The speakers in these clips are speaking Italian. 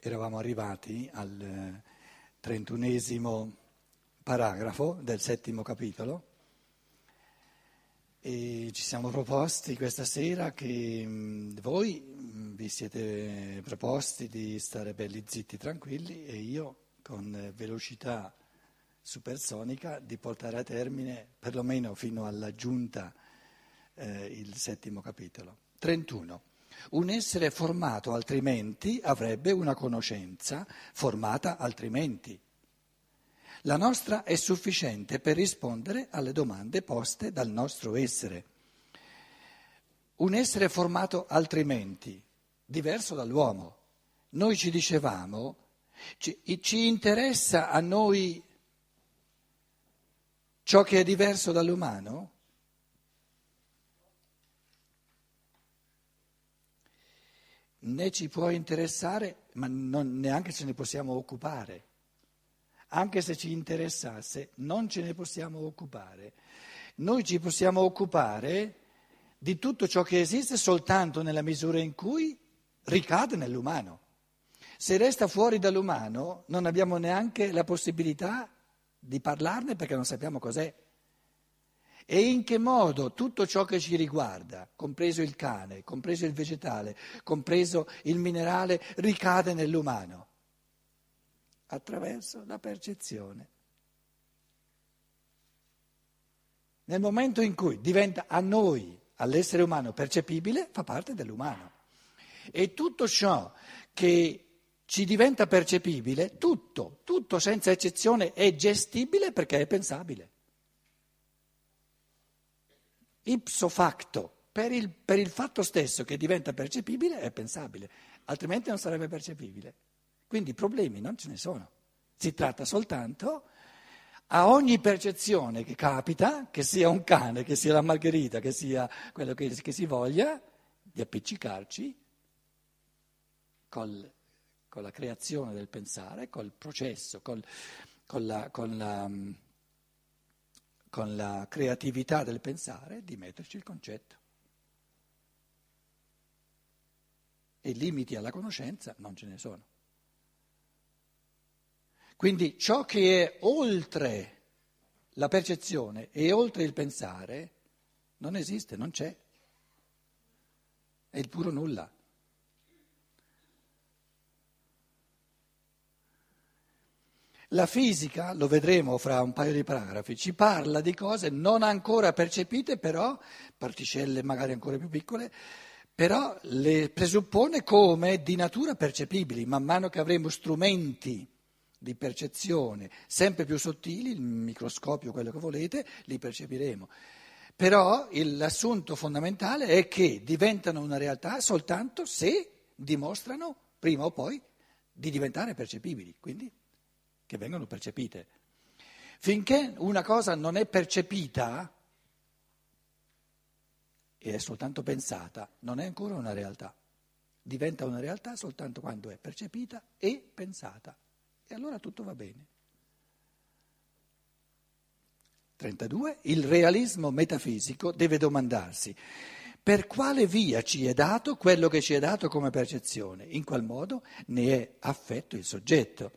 eravamo arrivati al trentunesimo paragrafo del settimo capitolo e ci siamo proposti questa sera che mh, voi mh, vi siete proposti di stare belli zitti, tranquilli e io con velocità supersonica di portare a termine perlomeno fino alla giunta eh, il settimo capitolo. 31. Un essere formato altrimenti avrebbe una conoscenza formata altrimenti. La nostra è sufficiente per rispondere alle domande poste dal nostro essere. Un essere formato altrimenti, diverso dall'uomo. Noi ci dicevamo, ci, ci interessa a noi ciò che è diverso dall'umano? Né ci può interessare, ma non, neanche ce ne possiamo occupare anche se ci interessasse, non ce ne possiamo occupare. Noi ci possiamo occupare di tutto ciò che esiste soltanto nella misura in cui ricade nell'umano. Se resta fuori dall'umano non abbiamo neanche la possibilità di parlarne perché non sappiamo cos'è. E in che modo tutto ciò che ci riguarda, compreso il cane, compreso il vegetale, compreso il minerale, ricade nell'umano attraverso la percezione. Nel momento in cui diventa a noi, all'essere umano, percepibile, fa parte dell'umano. E tutto ciò che ci diventa percepibile, tutto, tutto senza eccezione è gestibile perché è pensabile. Ipso facto, per il, per il fatto stesso che diventa percepibile, è pensabile, altrimenti non sarebbe percepibile. Quindi problemi non ce ne sono. Si tratta soltanto a ogni percezione che capita, che sia un cane, che sia la margherita, che sia quello che, che si voglia, di appiccicarci col, con la creazione del pensare, col processo, col, con, la, con, la, con la creatività del pensare, di metterci il concetto. E limiti alla conoscenza non ce ne sono. Quindi ciò che è oltre la percezione e oltre il pensare non esiste, non c'è. È il puro nulla. La fisica, lo vedremo fra un paio di paragrafi, ci parla di cose non ancora percepite, però, particelle magari ancora più piccole, però le presuppone come di natura percepibili, man mano che avremo strumenti di percezione sempre più sottili, il microscopio, quello che volete, li percepiremo. Però il, l'assunto fondamentale è che diventano una realtà soltanto se dimostrano, prima o poi, di diventare percepibili, quindi che vengono percepite. Finché una cosa non è percepita e è soltanto pensata, non è ancora una realtà. Diventa una realtà soltanto quando è percepita e pensata e allora tutto va bene. 32. Il realismo metafisico deve domandarsi per quale via ci è dato quello che ci è dato come percezione, in qual modo ne è affetto il soggetto.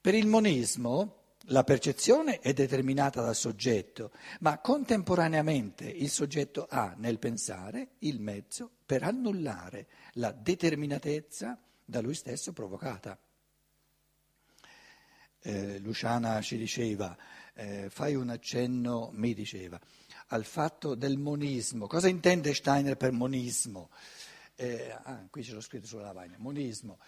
Per il monismo la percezione è determinata dal soggetto, ma contemporaneamente il soggetto ha nel pensare il mezzo per annullare la determinatezza da lui stesso provocata eh, Luciana ci diceva, eh, fai un accenno, mi diceva, al fatto del monismo. Cosa intende Steiner per monismo? Eh, ah, qui ce l'ho scritto sulla lavagna, monismo.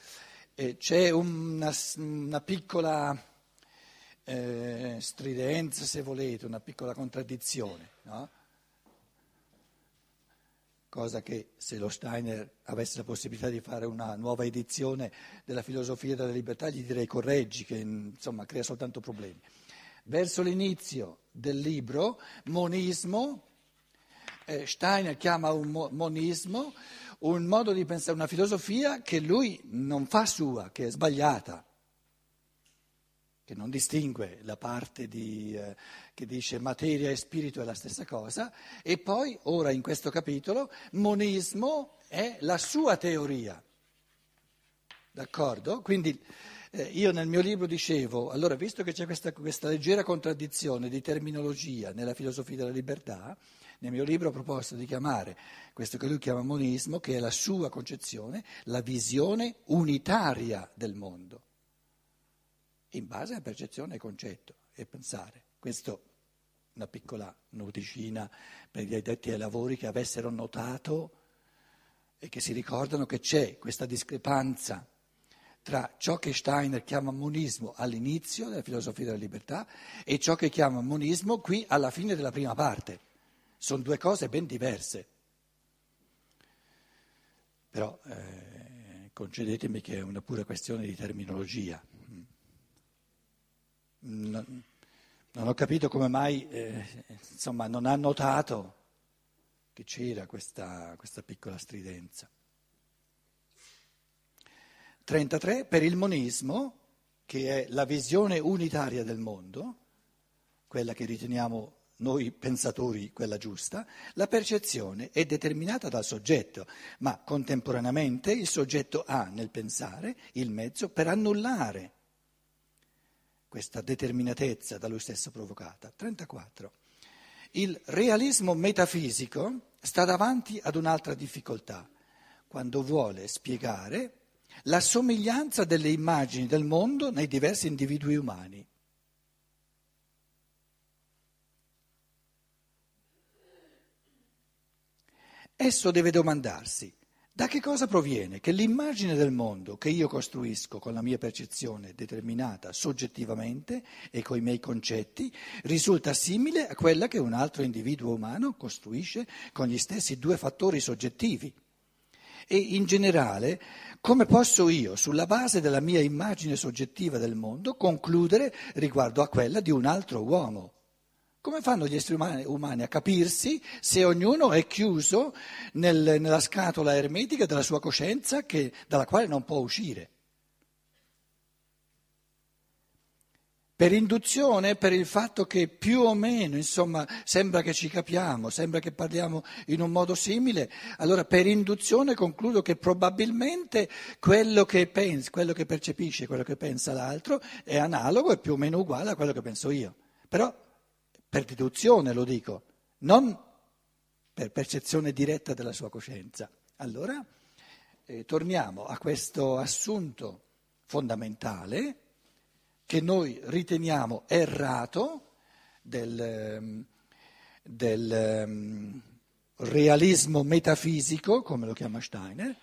Eh, c'è una, una piccola eh, stridenza, se volete, una piccola contraddizione, no? cosa che se lo Steiner avesse la possibilità di fare una nuova edizione della filosofia della libertà gli direi correggi, che insomma crea soltanto problemi. Verso l'inizio del libro, monismo, Steiner chiama un mo- monismo un modo di pensare, una filosofia che lui non fa sua, che è sbagliata che non distingue la parte di, eh, che dice materia e spirito è la stessa cosa, e poi, ora in questo capitolo, monismo è la sua teoria. D'accordo? Quindi eh, io nel mio libro dicevo, allora visto che c'è questa, questa, leggera contraddizione di terminologia nella filosofia della libertà, nel mio libro ho proposto di chiamare questo che lui chiama monismo, che è la sua concezione, la visione unitaria del mondo, in base a percezione e concetto e pensare. Questo una piccola noticina per gli addetti ai lavori che avessero notato e che si ricordano che c'è questa discrepanza tra ciò che Steiner chiama monismo all'inizio della filosofia della libertà e ciò che chiama monismo qui alla fine della prima parte. Sono due cose ben diverse. Però eh, concedetemi che è una pura questione di terminologia. Non, non ho capito come mai eh, insomma, non ha notato che c'era questa, questa piccola stridenza. 33 per il monismo, che è la visione unitaria del mondo, quella che riteniamo noi pensatori quella giusta, la percezione è determinata dal soggetto, ma contemporaneamente il soggetto ha nel pensare il mezzo per annullare questa determinatezza da lui stesso provocata. 34. Il realismo metafisico sta davanti ad un'altra difficoltà, quando vuole spiegare la somiglianza delle immagini del mondo nei diversi individui umani. Esso deve domandarsi da che cosa proviene che l'immagine del mondo che io costruisco con la mia percezione determinata soggettivamente e con i miei concetti risulta simile a quella che un altro individuo umano costruisce con gli stessi due fattori soggettivi. E in generale, come posso io, sulla base della mia immagine soggettiva del mondo, concludere riguardo a quella di un altro uomo? Come fanno gli esseri umani, umani a capirsi se ognuno è chiuso nel, nella scatola ermetica della sua coscienza che, dalla quale non può uscire? Per induzione, per il fatto che più o meno, insomma, sembra che ci capiamo, sembra che parliamo in un modo simile, allora per induzione concludo che probabilmente quello che pensa, quello che percepisce, quello che pensa l'altro è analogo e più o meno uguale a quello che penso io. Però per deduzione lo dico, non per percezione diretta della sua coscienza. Allora, eh, torniamo a questo assunto fondamentale che noi riteniamo errato del, ehm, del ehm, realismo metafisico, come lo chiama Steiner,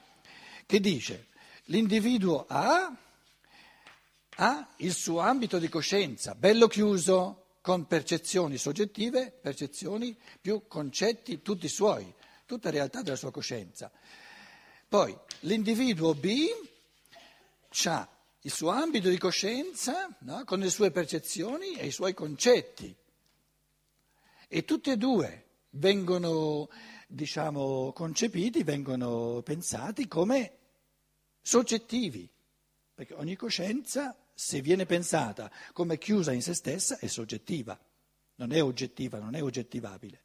che dice l'individuo ha, ha il suo ambito di coscienza, bello chiuso, con percezioni soggettive, percezioni più concetti tutti suoi, tutta realtà della sua coscienza. Poi l'individuo B ha il suo ambito di coscienza no? con le sue percezioni e i suoi concetti. E tutti e due vengono, diciamo, concepiti, vengono pensati come soggettivi, perché ogni coscienza, se viene pensata come chiusa in se stessa, è soggettiva, non è oggettiva, non è oggettivabile.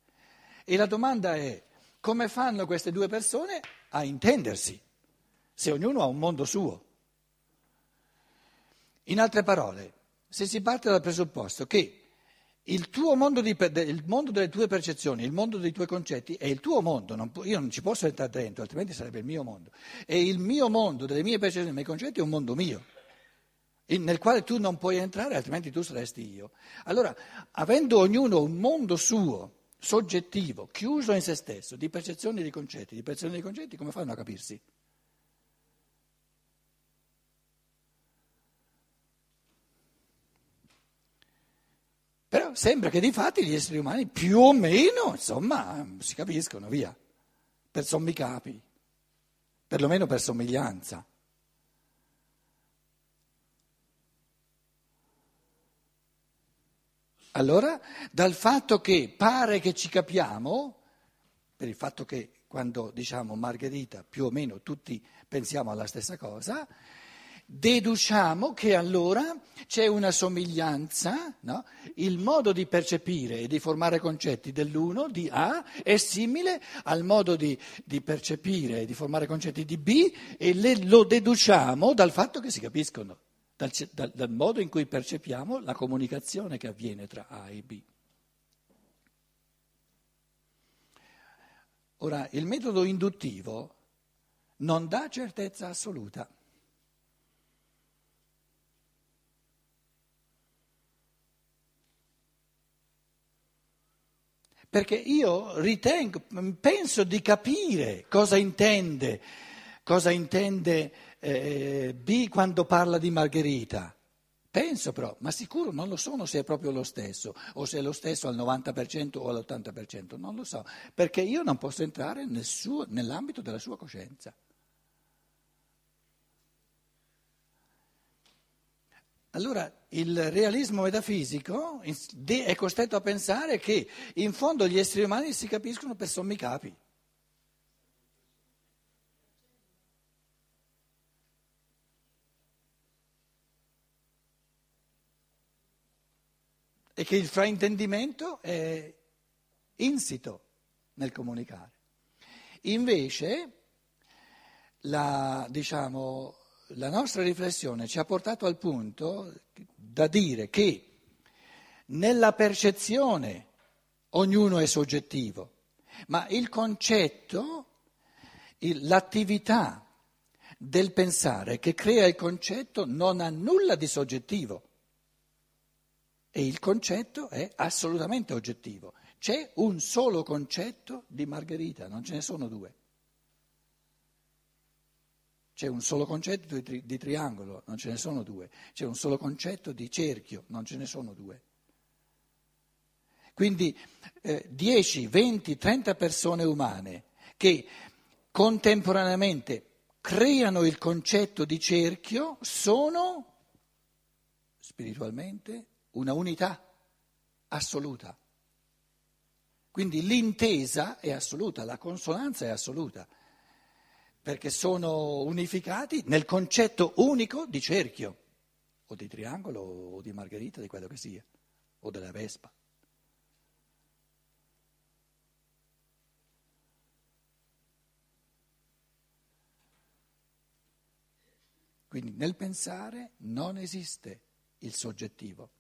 E la domanda è come fanno queste due persone a intendersi, se ognuno ha un mondo suo? In altre parole, se si parte dal presupposto che il mondo, di, il mondo delle tue percezioni, il mondo dei tuoi concetti è il tuo mondo, non, io non ci posso entrare dentro, altrimenti sarebbe il mio mondo. E il mio mondo, delle mie percezioni, dei miei concetti è un mondo mio, nel quale tu non puoi entrare, altrimenti tu saresti io. Allora, avendo ognuno un mondo suo, soggettivo, chiuso in se stesso, di percezioni di concetti, di percezioni di concetti, come fanno a capirsi? Però sembra che di fatti gli esseri umani più o meno, insomma, si capiscono, via, per sommi capi, perlomeno per somiglianza. Allora, dal fatto che pare che ci capiamo, per il fatto che quando diciamo Margherita più o meno tutti pensiamo alla stessa cosa, deduciamo che allora c'è una somiglianza, no? il modo di percepire e di formare concetti dell'uno, di A, è simile al modo di, di percepire e di formare concetti di B e le, lo deduciamo dal fatto che si capiscono, dal, dal, dal modo in cui percepiamo la comunicazione che avviene tra A e B. Ora, il metodo induttivo non dà certezza assoluta. Perché io ritengo, penso di capire cosa intende, cosa intende eh, B quando parla di Margherita. Penso però, ma sicuro non lo sono se è proprio lo stesso, o se è lo stesso al 90% o all'80%, non lo so, perché io non posso entrare nel suo, nell'ambito della sua coscienza. Allora il realismo metafisico è costretto a pensare che in fondo gli esseri umani si capiscono per sommi capi. E che il fraintendimento è insito nel comunicare. Invece, la, diciamo, la nostra riflessione ci ha portato al punto da dire che nella percezione ognuno è soggettivo, ma il concetto, l'attività del pensare che crea il concetto non ha nulla di soggettivo e il concetto è assolutamente oggettivo. C'è un solo concetto di Margherita, non ce ne sono due. C'è un solo concetto di, tri- di triangolo, non ce ne sono due. C'è un solo concetto di cerchio, non ce ne sono due. Quindi eh, 10, 20, 30 persone umane che contemporaneamente creano il concetto di cerchio sono spiritualmente una unità assoluta. Quindi l'intesa è assoluta, la consonanza è assoluta perché sono unificati nel concetto unico di cerchio, o di triangolo, o di margherita, di quello che sia, o della vespa. Quindi nel pensare non esiste il soggettivo.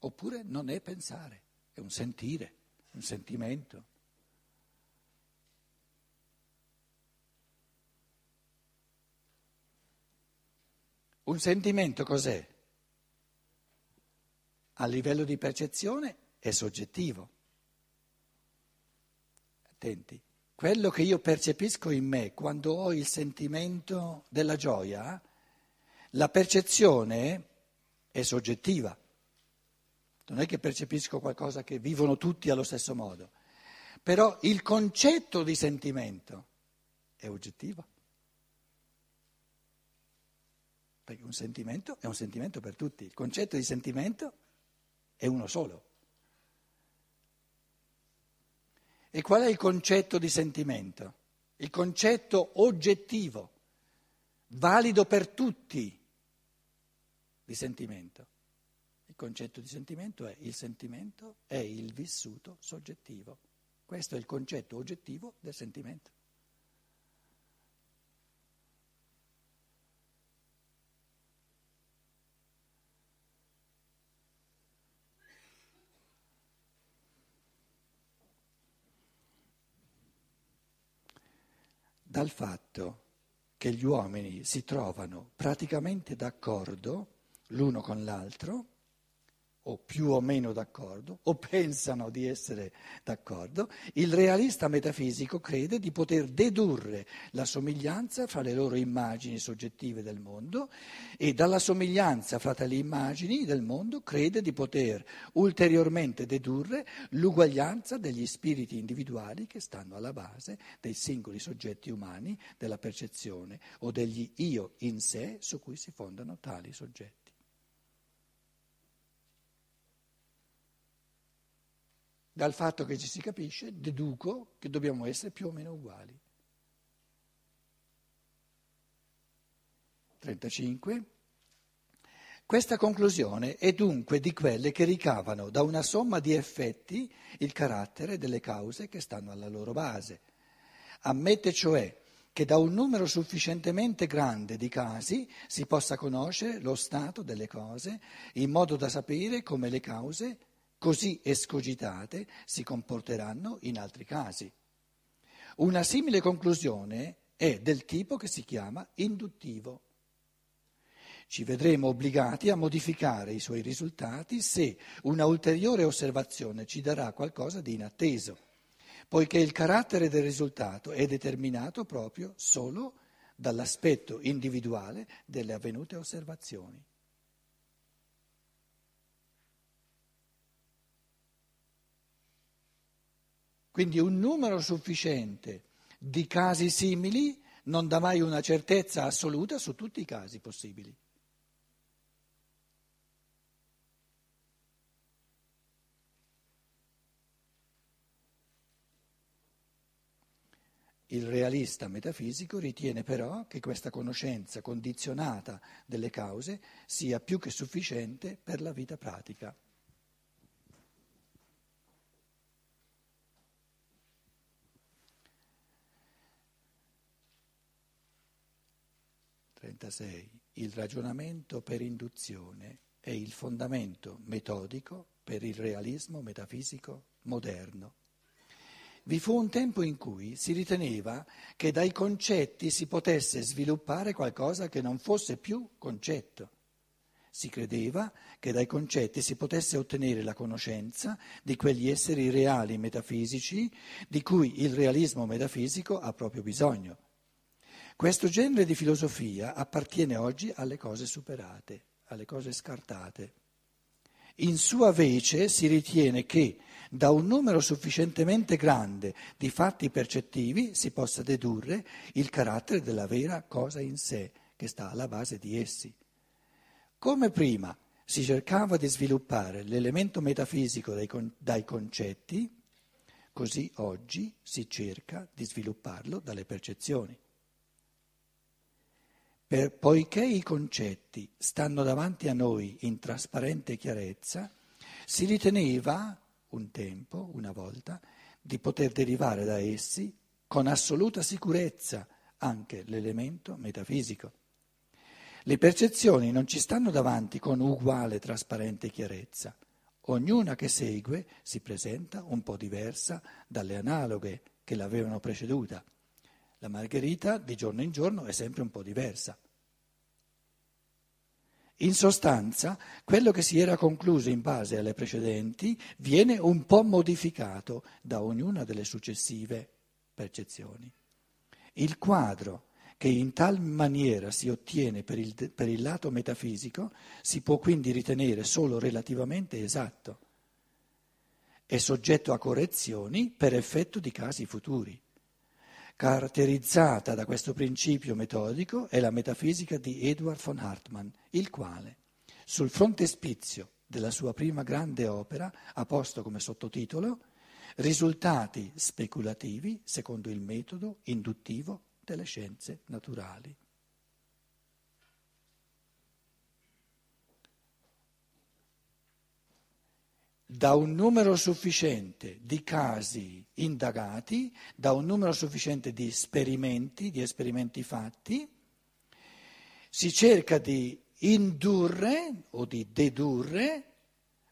Oppure non è pensare, è un sentire, un sentimento. Un sentimento cos'è? A livello di percezione è soggettivo. Attenti, quello che io percepisco in me quando ho il sentimento della gioia, la percezione è soggettiva. Non è che percepisco qualcosa che vivono tutti allo stesso modo, però il concetto di sentimento è oggettivo. perché un sentimento è un sentimento per tutti, il concetto di sentimento è uno solo. E qual è il concetto di sentimento? Il concetto oggettivo, valido per tutti di sentimento. Concetto di sentimento è il sentimento è il vissuto soggettivo. Questo è il concetto oggettivo del sentimento. dal fatto che gli uomini si trovano praticamente d'accordo l'uno con l'altro o più o meno d'accordo, o pensano di essere d'accordo, il realista metafisico crede di poter dedurre la somiglianza fra le loro immagini soggettive del mondo e dalla somiglianza fra tali immagini del mondo crede di poter ulteriormente dedurre l'uguaglianza degli spiriti individuali che stanno alla base dei singoli soggetti umani, della percezione o degli io in sé su cui si fondano tali soggetti. Dal fatto che ci si capisce, deduco che dobbiamo essere più o meno uguali. 35. Questa conclusione è dunque di quelle che ricavano da una somma di effetti il carattere delle cause che stanno alla loro base. Ammette cioè che da un numero sufficientemente grande di casi si possa conoscere lo stato delle cose in modo da sapere come le cause, così escogitate, si comporteranno in altri casi. Una simile conclusione è del tipo che si chiama induttivo ci vedremo obbligati a modificare i suoi risultati se una ulteriore osservazione ci darà qualcosa di inatteso, poiché il carattere del risultato è determinato proprio solo dall'aspetto individuale delle avvenute osservazioni. Quindi un numero sufficiente di casi simili non dà mai una certezza assoluta su tutti i casi possibili. Il realista metafisico ritiene però che questa conoscenza condizionata delle cause sia più che sufficiente per la vita pratica. Il ragionamento per induzione è il fondamento metodico per il realismo metafisico moderno. Vi fu un tempo in cui si riteneva che dai concetti si potesse sviluppare qualcosa che non fosse più concetto. Si credeva che dai concetti si potesse ottenere la conoscenza di quegli esseri reali metafisici di cui il realismo metafisico ha proprio bisogno. Questo genere di filosofia appartiene oggi alle cose superate, alle cose scartate. In sua vece si ritiene che da un numero sufficientemente grande di fatti percettivi si possa dedurre il carattere della vera cosa in sé che sta alla base di essi. Come prima si cercava di sviluppare l'elemento metafisico dai, con, dai concetti, così oggi si cerca di svilupparlo dalle percezioni. Per, poiché i concetti stanno davanti a noi in trasparente chiarezza, si riteneva un tempo, una volta, di poter derivare da essi con assoluta sicurezza anche l'elemento metafisico. Le percezioni non ci stanno davanti con uguale trasparente chiarezza. Ognuna che segue si presenta un po' diversa dalle analoghe che l'avevano preceduta. La margherita di giorno in giorno è sempre un po' diversa. In sostanza, quello che si era concluso in base alle precedenti viene un po' modificato da ognuna delle successive percezioni. Il quadro che in tal maniera si ottiene per il, per il lato metafisico si può quindi ritenere solo relativamente esatto. È soggetto a correzioni per effetto di casi futuri. Caratterizzata da questo principio metodico è la metafisica di Edward von Hartmann, il quale, sul frontespizio della sua prima grande opera, ha posto come sottotitolo Risultati speculativi secondo il metodo induttivo delle scienze naturali. Da un numero sufficiente di casi indagati, da un numero sufficiente di esperimenti, di esperimenti fatti, si cerca di indurre o di dedurre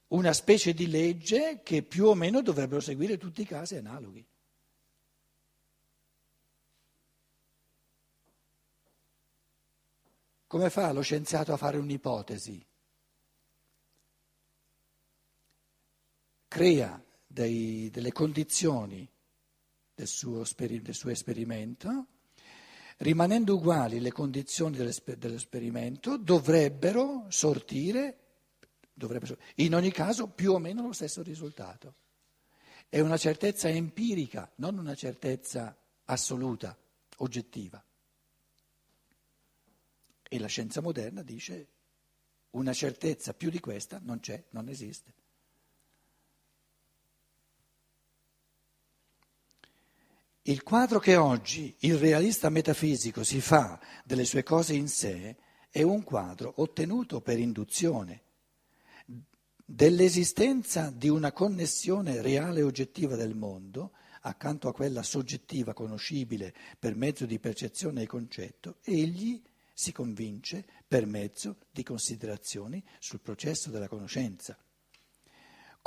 una specie di legge che più o meno dovrebbero seguire tutti i casi analoghi. Come fa lo scienziato a fare un'ipotesi? Crea dei, delle condizioni del suo, del suo, esperimento, rimanendo uguali le condizioni dell'esperimento, dovrebbero sortire, dovrebbero, in ogni caso, più o meno lo stesso risultato. È una certezza empirica, non una certezza assoluta, oggettiva. E la scienza moderna dice una certezza più di questa non c'è, non esiste. Il quadro che oggi il realista metafisico si fa delle sue cose in sé è un quadro ottenuto per induzione dell'esistenza di una connessione reale e oggettiva del mondo accanto a quella soggettiva conoscibile per mezzo di percezione e concetto, egli si convince per mezzo di considerazioni sul processo della conoscenza.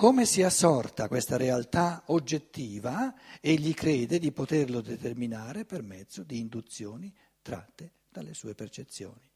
Come sia sorta questa realtà oggettiva, egli crede di poterlo determinare per mezzo di induzioni tratte dalle sue percezioni.